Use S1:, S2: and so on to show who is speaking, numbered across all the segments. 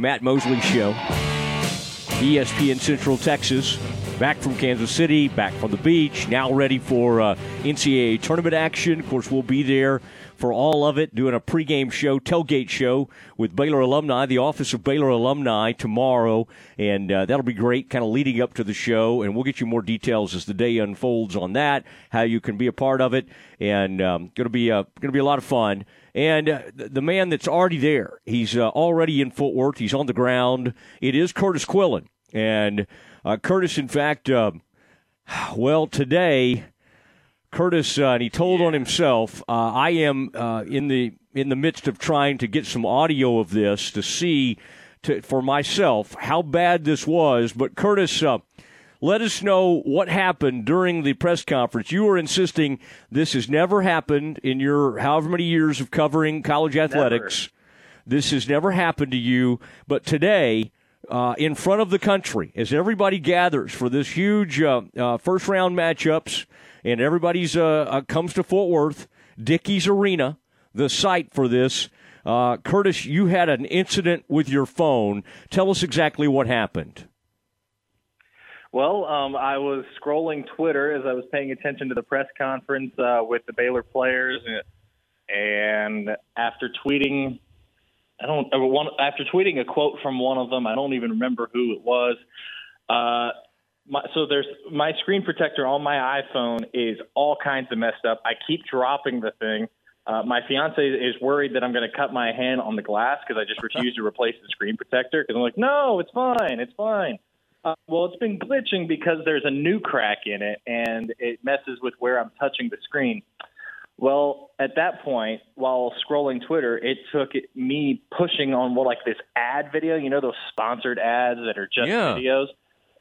S1: Matt Mosley Show. ESPN Central Texas. Back from Kansas City, back from the beach, now ready for uh, NCAA tournament action. Of course, we'll be there for all of it, doing a pregame show, tailgate show with Baylor alumni, the Office of Baylor Alumni tomorrow, and uh, that'll be great, kind of leading up to the show. And we'll get you more details as the day unfolds on that, how you can be a part of it, and um, going to be uh, to be a lot of fun. And uh, the man that's already there, he's uh, already in Fort Worth. He's on the ground. It is Kurtis Quillin. And uh, Kurtis, in fact, uh, well, today, Kurtis, uh, and he told on himself, uh, I am uh, in the in the midst of trying to get some audio of this to see to, for myself how bad this was. But Kurtis, uh, let us know what happened during the press conference. You were insisting this has never happened in your however many years of covering college athletics.
S2: Never.
S1: This has never happened to you, but today uh, in front of the country as everybody gathers for this huge uh, uh, first round matchups, and everybody's uh, uh, comes to Fort Worth, Dickies Arena, the site for this. Uh, Kurtis, you had an incident with your phone. Tell us exactly what happened.
S2: Well, um, I was scrolling Twitter as I was paying attention to the press conference with the Baylor players, and after tweeting I don't one after tweeting a quote from one of them. I don't even remember who it was. Uh, my, so there's my screen protector on my iPhone is all kinds of messed up. I keep dropping the thing. Uh, my fiance is worried that I'm going to cut my hand on the glass because I just refuse to replace the screen protector. Because I'm like, no, it's fine, it's fine. Uh, well, it's been glitching because there's a new crack in it, and it messes with where I'm touching the screen. Well, at that point, while scrolling Twitter, it took me pushing on what like this ad video, you know, those sponsored ads that are just
S1: yeah.
S2: videos.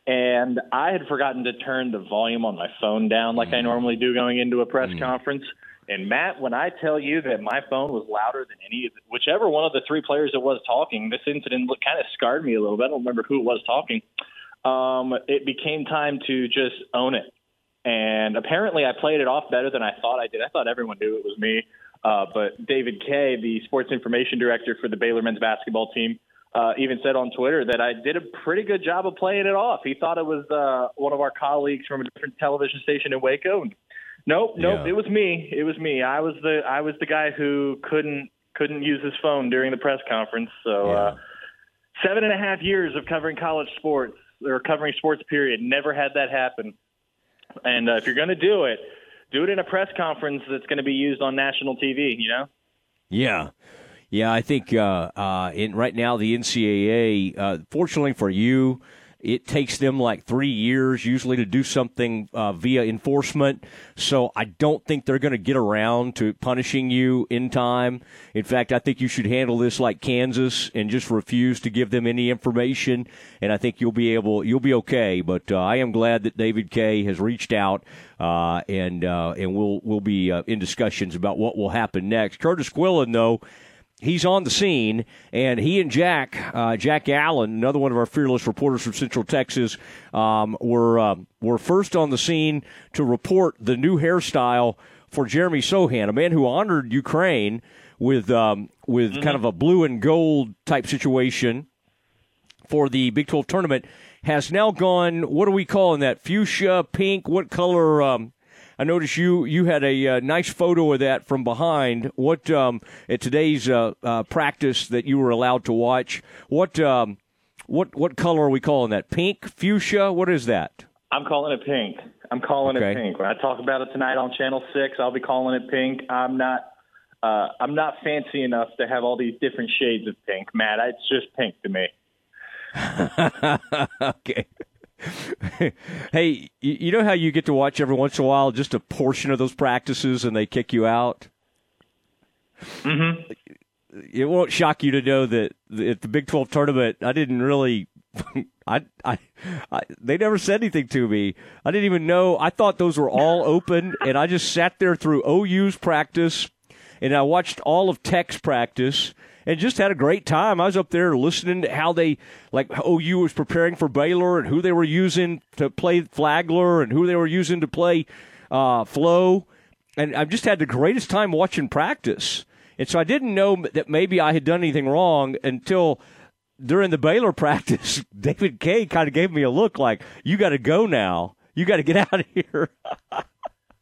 S2: And I had forgotten to turn the volume on my phone down like mm. I normally do going into a press mm. conference. And Matt, when I tell you that my phone was louder than any, of whichever one of the three players that was talking, this incident kind of scarred me a little bit. I don't remember who it was talking. Um, it became time to just own it and apparently, I played it off better than I thought I did. I thought everyone knew it was me. Uh, but David Kay, the sports information director for the Baylor men's basketball team, uh, even said on Twitter that I did a pretty good job of playing it off. He thought it was uh, one of our colleagues from a different television station in Waco. Nope, nope, yeah. it was me. It was me. I was the I was the guy who couldn't couldn't use his phone during the press conference. So
S1: yeah.
S2: uh, seven and a half years of covering college sports or covering sports period, never had that happen. And uh, if you're going to do it, do it in a press conference that's going to be used on national TV. You know.
S1: Yeah. Yeah, I think uh, uh, in right now the NCAA, uh, fortunately for you, it takes them like three years usually to do something uh, via enforcement. So I don't think they're going to get around to punishing you in time. In fact, I think you should handle this like Kansas and just refuse to give them any information. And I think you'll be able, you'll be okay. But uh, I am glad that David Kay has reached out. Uh, and uh, and we'll we'll be uh, in discussions about what will happen next. Kurtis Quillin, though, he's on the scene, and he and Jack, uh, Jack Allen, another one of our fearless reporters from Central Texas, um, were uh, were first on the scene to report the new hairstyle for Jeremy Sochan, a man who honored Ukraine with um, with mm-hmm. kind of a blue and gold type situation for the Big 12 tournament. Has now gone. What are we calling that? Fuchsia, pink. What color? Um, I noticed you you had a uh, nice photo of that from behind. What um, at today's uh, uh, practice that you were allowed to watch? What um, what what color are we calling that? Pink, fuchsia? What is that?
S2: I'm calling it pink. I'm calling okay. it pink. When I talk about it tonight on Channel Six, I'll be calling it pink. I'm not. Uh, I'm not fancy enough to have all these different shades of pink, Matt. It's just pink to me.
S1: okay. hey, you know how you get to watch every once in a while just a portion of those practices and they kick you out?
S2: Mm-hmm.
S1: It won't shock you to know that at the Big 12 tournament, I didn't really. I, I, I, they never said anything to me. I didn't even know. I thought those were all open, and I just sat there through OU's practice, and I watched all of Tech's practice, and just had a great time. I was up there listening to how they, like OU was preparing for Baylor and who they were using to play Flagler and who they were using to play uh, Flowe. And I've just had the greatest time watching practice. And so I didn't know that maybe I had done anything wrong until during the Baylor practice, David Kay kind of gave me a look like, "You got to go now. You got to get out of here."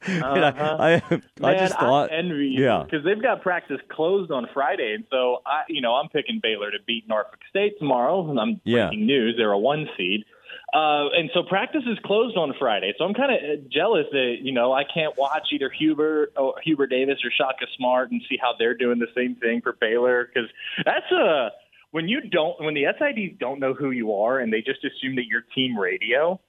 S2: Uh-huh.
S1: I, I,
S2: Man,
S1: I just thought,
S2: I envy you
S1: yeah.
S2: because they've got practice closed on Friday, and so I, you know, I'm picking Baylor to beat Norfolk State tomorrow. And I'm
S1: Yeah.
S2: breaking news; they're a one seed, uh, and so practice is closed on Friday. So I'm kind of jealous that you know I can't watch either Hubert or Hubert Davis or Shaka Smart and see how they're doing the same thing for Baylor because that's a when you don't when the SIDs don't know who you are and they just assume that you're team radio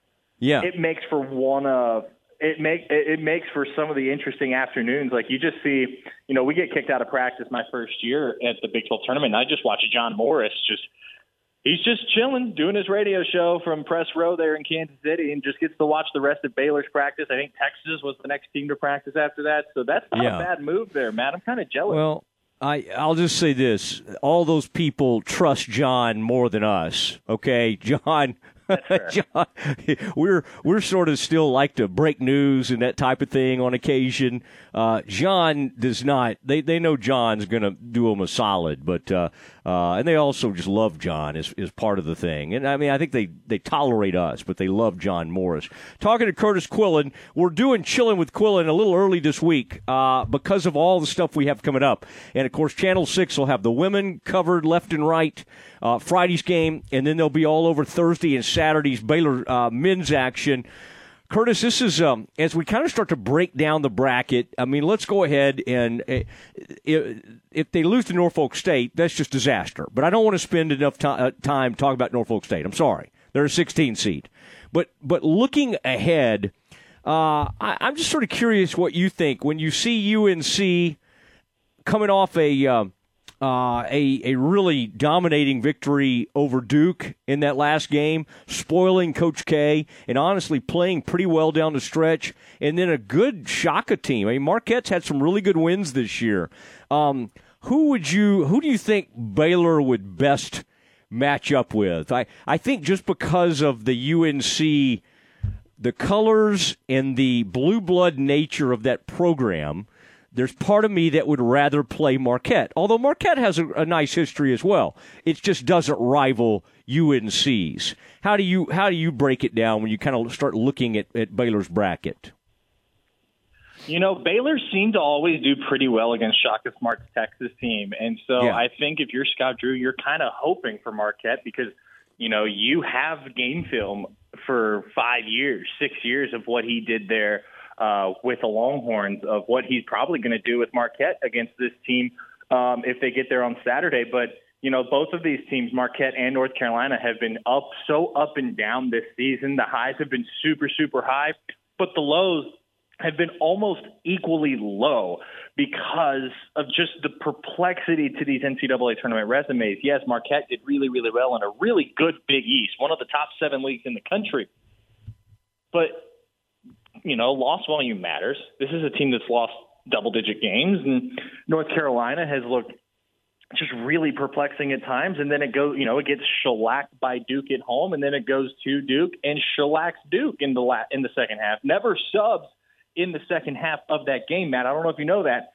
S1: yeah,
S2: it makes for one of it make it makes for some of the interesting afternoons. Like you just see, you know, we get kicked out of practice my first year at the Big 12 tournament. And I just watch John Morris just he's just chilling, doing his radio show from press row there in Kansas City, and just gets to watch the rest of Baylor's practice. I think Texas was the next team to practice after that, so that's not
S1: Yeah.
S2: a bad move there, man. I'm kind of jealous.
S1: Well, I I'll just say this: all those people trust John more than us. Okay, John. John, we're we're sort of still like to break news and that type of thing on occasion. Uh, John does not. They they know John's going to do them a solid, but uh, uh, and they also just love John as is part of the thing. And I mean, I think they they tolerate us, but they love John Morris. Talking to Kurtis Quillin, we're doing chilling with Quillin a little early this week uh, because of all the stuff we have coming up, and of course, Channel Six will have the women covered left and right. Uh, Friday's game, and then they'll be all over Thursday and Saturday's Baylor uh, men's action. Kurtis, this is um, as we kind of start to break down the bracket. I mean, let's go ahead and uh, if, they lose to Norfolk State, that's just disaster. But I don't want to spend enough uh, time talking about Norfolk State. I'm sorry, they're a 16 seed. But but looking ahead, uh, I, I'm just sort of curious what you think when you see UNC coming off a. Um, uh, a a really dominating victory over Duke in that last game, spoiling Coach K, and honestly playing pretty well down the stretch, and then a good Shaka team. I mean, Marquette's had some really good wins this year. Um, who would you? Who do you think Baylor would best match up with? I I think just because of the UNC, the colors and the blue blood nature of that program there's part of me that would rather play Marquette, although Marquette has a, a, nice history as well. It just doesn't rival UNC's. How do you how do you break it down when you kind of start looking at, at Baylor's bracket?
S2: You know, Baylor seemed to always do pretty well against Shaka Smart's Texas team. And so
S1: Yeah.
S2: I think if you're Scott Drew, you're kind of hoping for Marquette because, you know, you have game film for five years, six years of what he did there uh, with the Longhorns, of what he's probably going to do with Marquette against this team um, if they get there on Saturday. But, you know, both of these teams, Marquette and North Carolina, have been up so up and down this season. The highs have been super, super high, but the lows have been almost equally low because of just the perplexity to these NCAA tournament resumes. Yes, Marquette did really, really well in a really good Big East, one of the top seven leagues in the country. But, you know, loss volume matters. This is a team that's lost double digit games, and North Carolina has looked just really perplexing at times. And then it goes, you know, it gets shellacked by Duke at home, and then it goes to Duke and shellacks Duke in the la- in the second half. Never subs in the second half of that game, Matt. I don't know if you know that.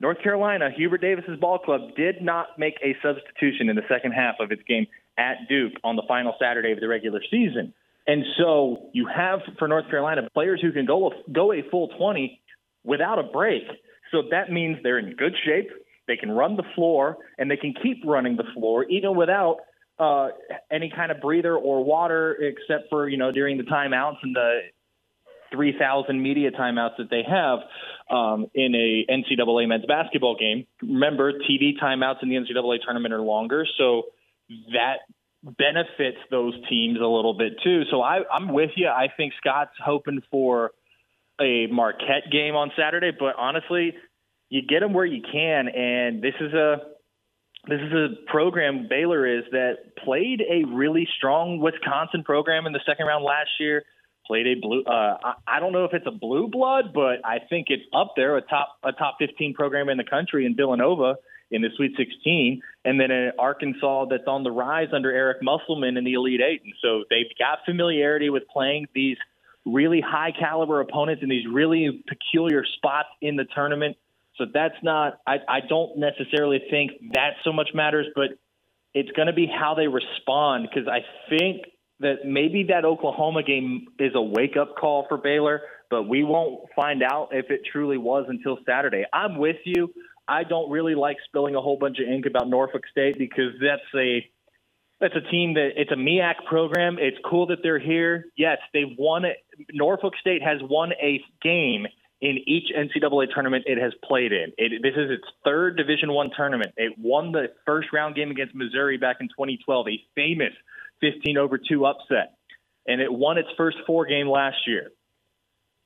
S2: North Carolina, Hubert Davis's ball club did not make a substitution in the second half of its game at Duke on the final Saturday of the regular season. And so you have for North Carolina players who can go go a full 20 without a break. So that means they're in good shape. They can run the floor and they can keep running the floor even without uh, any kind of breather or water, except for you know during the timeouts and the 3,000 media timeouts that they have um, in a NCAA men's basketball game. Remember, TV timeouts in the NCAA tournament are longer, so that benefits those teams a little bit too. So I, I'm with you. I think Scott's hoping for a Marquette game on Saturday, but honestly, you get them where you can, and this is a this is a program Baylor is that played a really strong Wisconsin program in the second round last year. Played a blue. Uh, I, I don't know if it's a blue blood, but I think it's up there, a top a top 15 program in the country in Villanova in the Sweet 16, and then in Arkansas that's on the rise under Eric Musselman in the Elite Eight. And so they've got familiarity with playing these really high caliber opponents in these really peculiar spots in the tournament. So that's not. I, I don't necessarily think that so much matters, but it's going to be how they respond because I think that maybe that Oklahoma game is a wake up call for Baylor, but we won't find out if it truly was until Saturday. I'm with you. I don't really like spilling a whole bunch of ink about Norfolk State because that's a that's a team that it's a MEAC program. It's cool that they're here. Yes, they've won it. Norfolk State has won a game in each NCAA tournament it has played in. It, this is its third Division One tournament. It won the first round game against Missouri back in 2012, a famous 15 over two upset, and it won its first four game last year.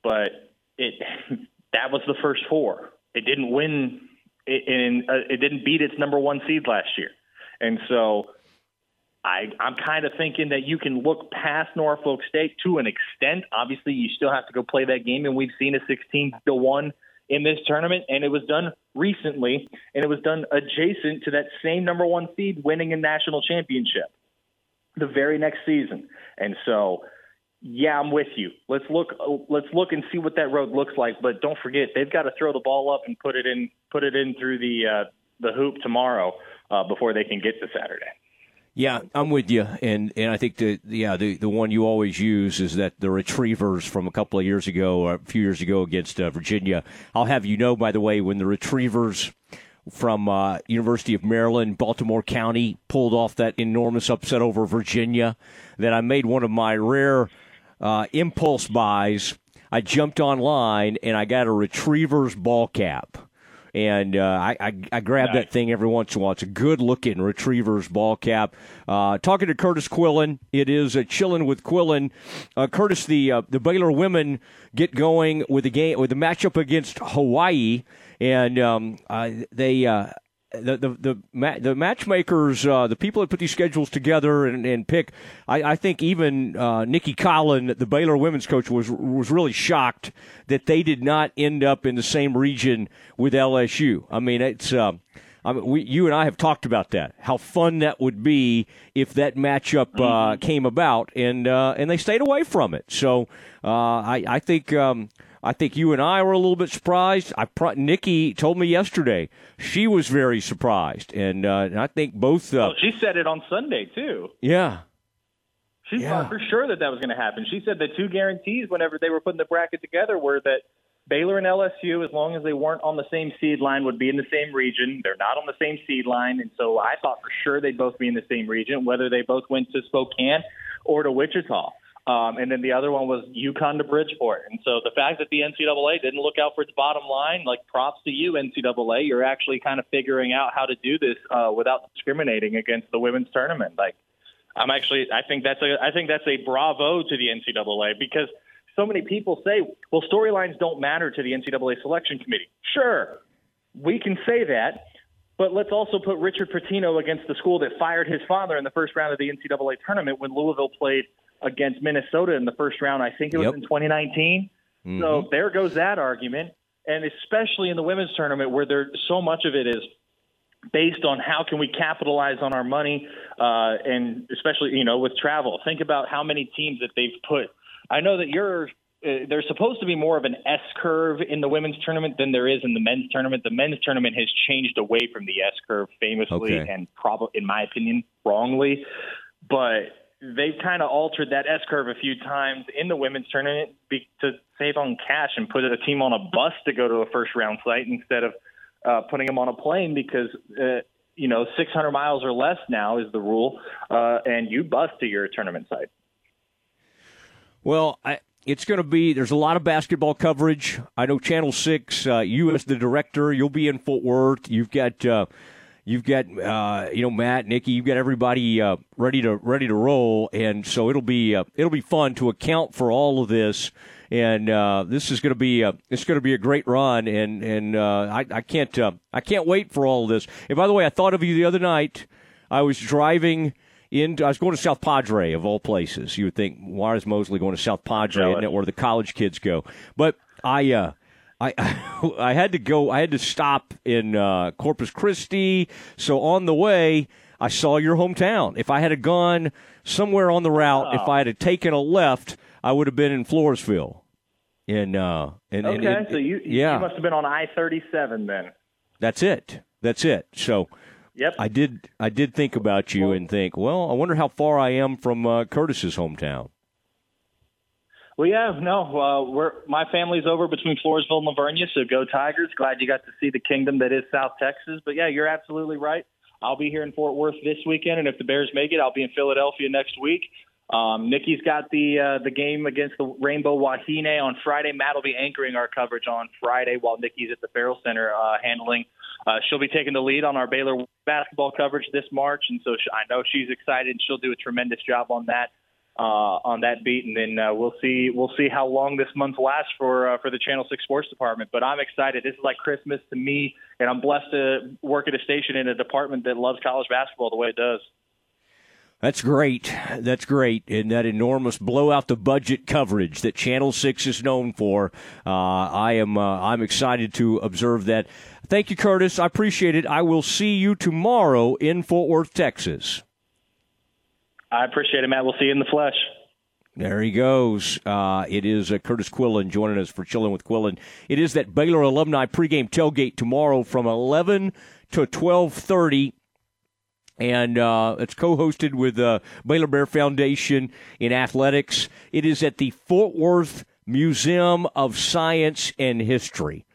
S2: But it that was the first four. It didn't win. It, in, uh, it didn't beat its number one seed last year, and so I, I'm kind of thinking that you can look past Norfolk State to an extent. Obviously, you still have to go play that game, and we've seen a 16 to one in this tournament, and it was done recently, and it was done adjacent to that same number one seed winning a national championship the very next season. And so, yeah, I'm with you. Let's look. Let's look and see what that road looks like. But don't forget, they've got to throw the ball up and put it in. Put it in through the uh, the hoop tomorrow uh, before they can get to Saturday.
S1: Yeah, I'm with you, and and I think the yeah the the one you always use is that the retrievers from a couple of years ago, a few years ago against uh, Virginia. I'll have you know, by the way, when the retrievers from uh, University of Maryland, Baltimore County pulled off that enormous upset over Virginia, that I made one of my rare uh, impulse buys. I jumped online and I got a retriever's ball cap and uh, I, I, I grab nice. that thing every once in a while. It's a good looking retriever's ball cap. Uh, talking to Kurtis Quillin, it is a chilling with Quillin. Uh, Kurtis, the uh, the Baylor women get going with the game with the matchup against Hawaii, and um, uh, they the the the, the matchmakers, uh, the people that put these schedules together and, and pick, I, I think even uh, Nicki Collen, the Baylor women's coach, was was really shocked that they did not end up in the same region with LSU. I mean, it's. Uh, I mean, we, you and I have talked about that. How fun that would be if that matchup uh, mm-hmm. came about, and uh, and they stayed away from it. So uh, I, I think um, I think you and I were a little bit surprised. I Nikki told me yesterday she was very surprised, and, uh, and I think both. Uh,
S2: well, she said it on Sunday too.
S1: Yeah.
S2: She yeah. thought for sure that that was going to happen. She said the two guarantees whenever they were putting the bracket together were that Baylor and LSU, as long as they weren't on the same seed line, would be in the same region. They're not on the same seed line, and so I thought for sure they'd both be in the same region, whether they both went to Spokane or to Wichita. Um, and then the other one was UConn to Bridgeport. And so the fact that the NCAA didn't look out for its bottom line, like props to you, NCAA. You're actually kind of figuring out how to do this uh, without discriminating against the women's tournament. Like, I'm actually, I think that's a, I think that's a bravo to the NCAA because so many people say, well, storylines don't matter to the NCAA selection committee. Sure, we can say that. But let's also put Richard Pitino against the school that fired his father in the first round of the NCAA tournament when Louisville played against Minnesota in the first round. I think it was yep. in 2019. Mm-hmm. So there goes that argument. And especially in the women's tournament where there so much of it is based on how can we capitalize on our money uh, and especially you know with travel think about how many teams that they've put i know that you're uh, there's supposed to be more of an S curve in the women's tournament than there is in the men's tournament. The men's tournament has changed away from the S curve famously okay. and probably, in my opinion, wrongly. But they've kind of altered that S curve a few times in the women's tournament to save on cash and put a team on a bus to go to a first round site instead of uh, putting them on a plane because uh, you know 600 miles or less now is the rule, uh, and you bus to your tournament site.
S1: Well, I, it's going to be there's a lot of basketball coverage. I know Channel Six, uh, you as the director, you'll be in Fort Worth. You've got uh, You've got uh, you know Matt, Nikki. You've got everybody uh, ready to ready to roll, and so it'll be uh, it'll be fun to account for all of this. And uh, this is going to be a, it's going to be a great run, and and uh, I, I can't uh, I can't wait for all of this. And by the way, I thought of you the other night. I was driving in. I was going to South Padre of all places. You would think, why is Mosley going to South Padre? Isn't it where the college kids go? But I I I had to go. I had to stop in uh, Corpus Christi. So on the way, I saw your hometown. If I had gone somewhere on the route, oh. if I had taken a left, I would have been in Floresville. In uh, in,
S2: okay,
S1: in,
S2: so you
S1: yeah.
S2: you must have been on I thirty seven then.
S1: That's it. That's it. So
S2: Yep.
S1: I did. I did think about you and think, well, I wonder how far I am from uh, Kurtis's hometown.
S2: Well, yeah, no, uh, we're my family's over between Floresville and La Vernia, so go Tigers! Glad you got to see the kingdom that is South Texas. But yeah, you're absolutely right. I'll be here in Fort Worth this weekend, and if the Bears make it, I'll be in Philadelphia next week. Um, Nikki's got the uh, the game against the Rainbow Wahine on Friday. Matt will be anchoring our coverage on Friday while Nikki's at the Ferrell Center uh, handling. Uh, she'll be taking the lead on our Baylor basketball coverage this March, and so she, I know she's excited. And She'll do a tremendous job on that uh, on that beat, and then uh, we'll see we'll see how long this month lasts for uh, for the Channel Six Sports Department. But I'm excited. This is like Christmas to me, and I'm blessed to work at a station in a department that loves college basketball the way it does.
S1: That's great. That's great. And that enormous blow out the budget coverage that Channel Six is known for. Uh, I am uh, I'm excited to observe that. Thank you, Kurtis. I appreciate it. I will see you tomorrow in Fort Worth, Texas.
S2: I appreciate it, Matt. We'll see you in the flesh.
S1: There he goes. Uh, it is uh, Kurtis Quillin joining us for Chilling with Quillin. It is that Baylor alumni pregame tailgate tomorrow from 11 to 1230. And uh, it's co-hosted with uh, Baylor Bear Foundation in athletics. It is at the Fort Worth Museum of Science and History.